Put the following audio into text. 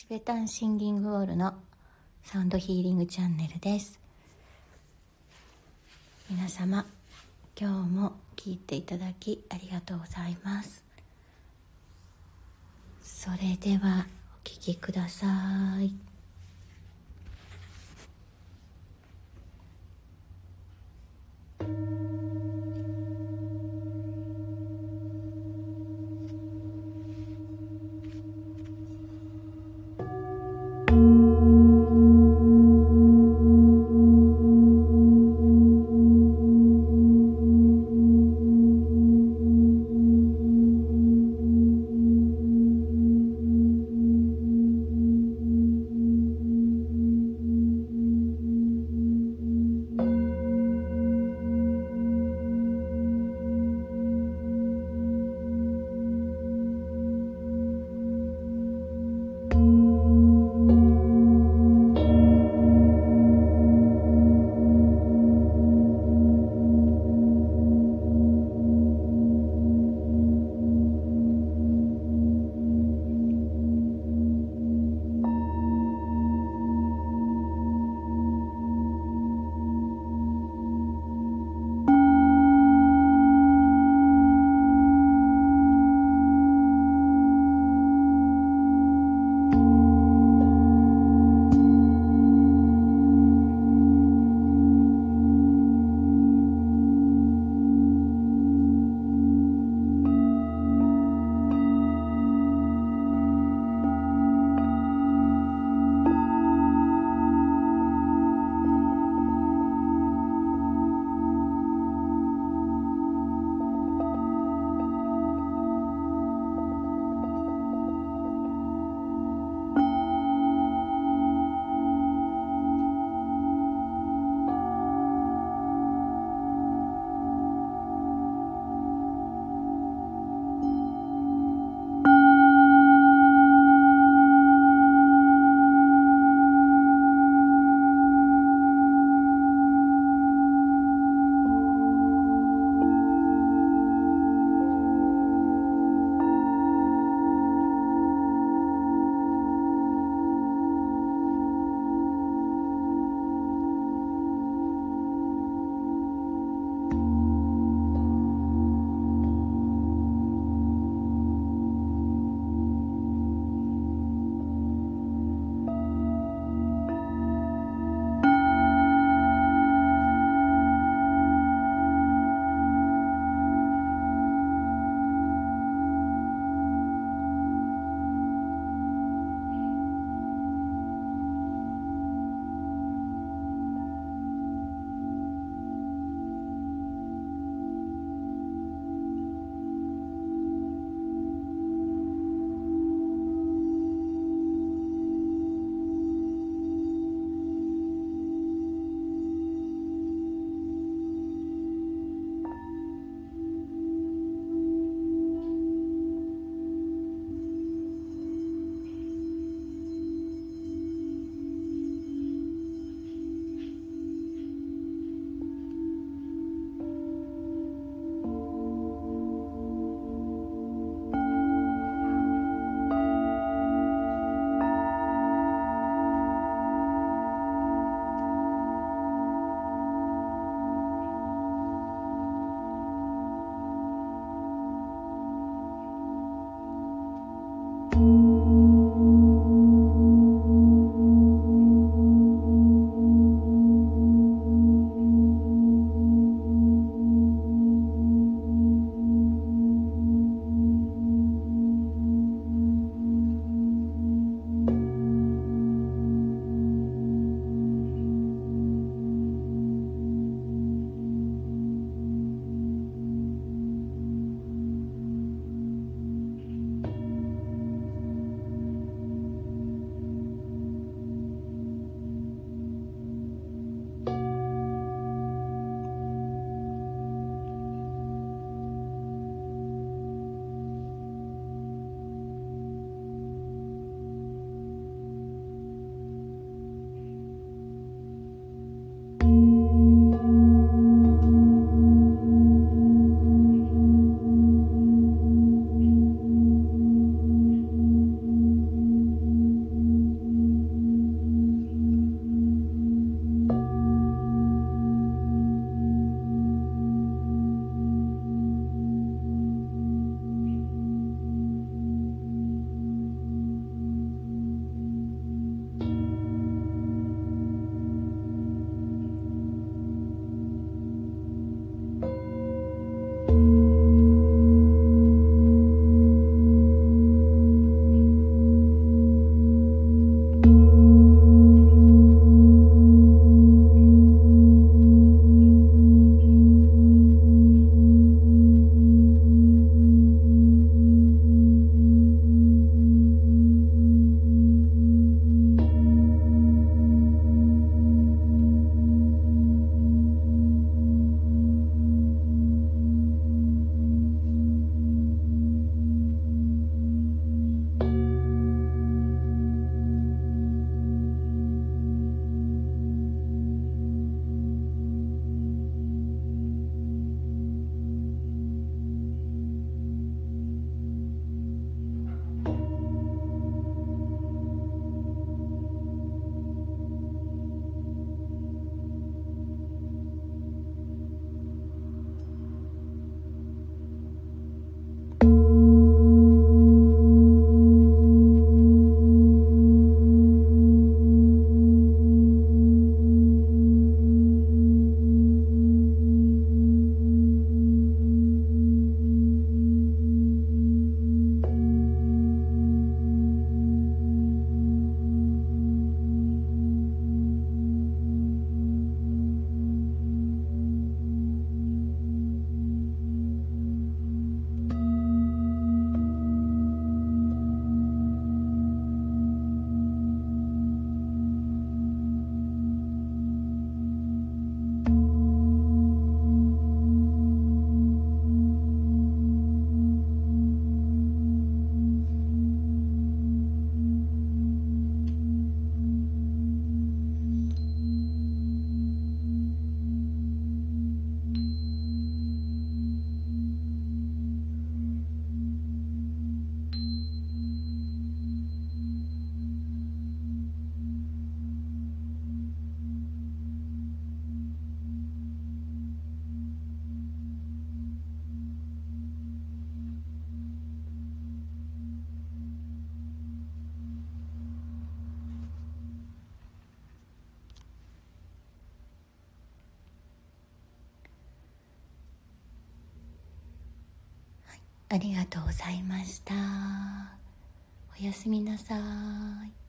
チベタンシンギングウォールのサウンドヒーリングチャンネルです。皆様今日も聞いていただきありがとうございます。それではお聴きください。ありがとうございました。おやすみなさい。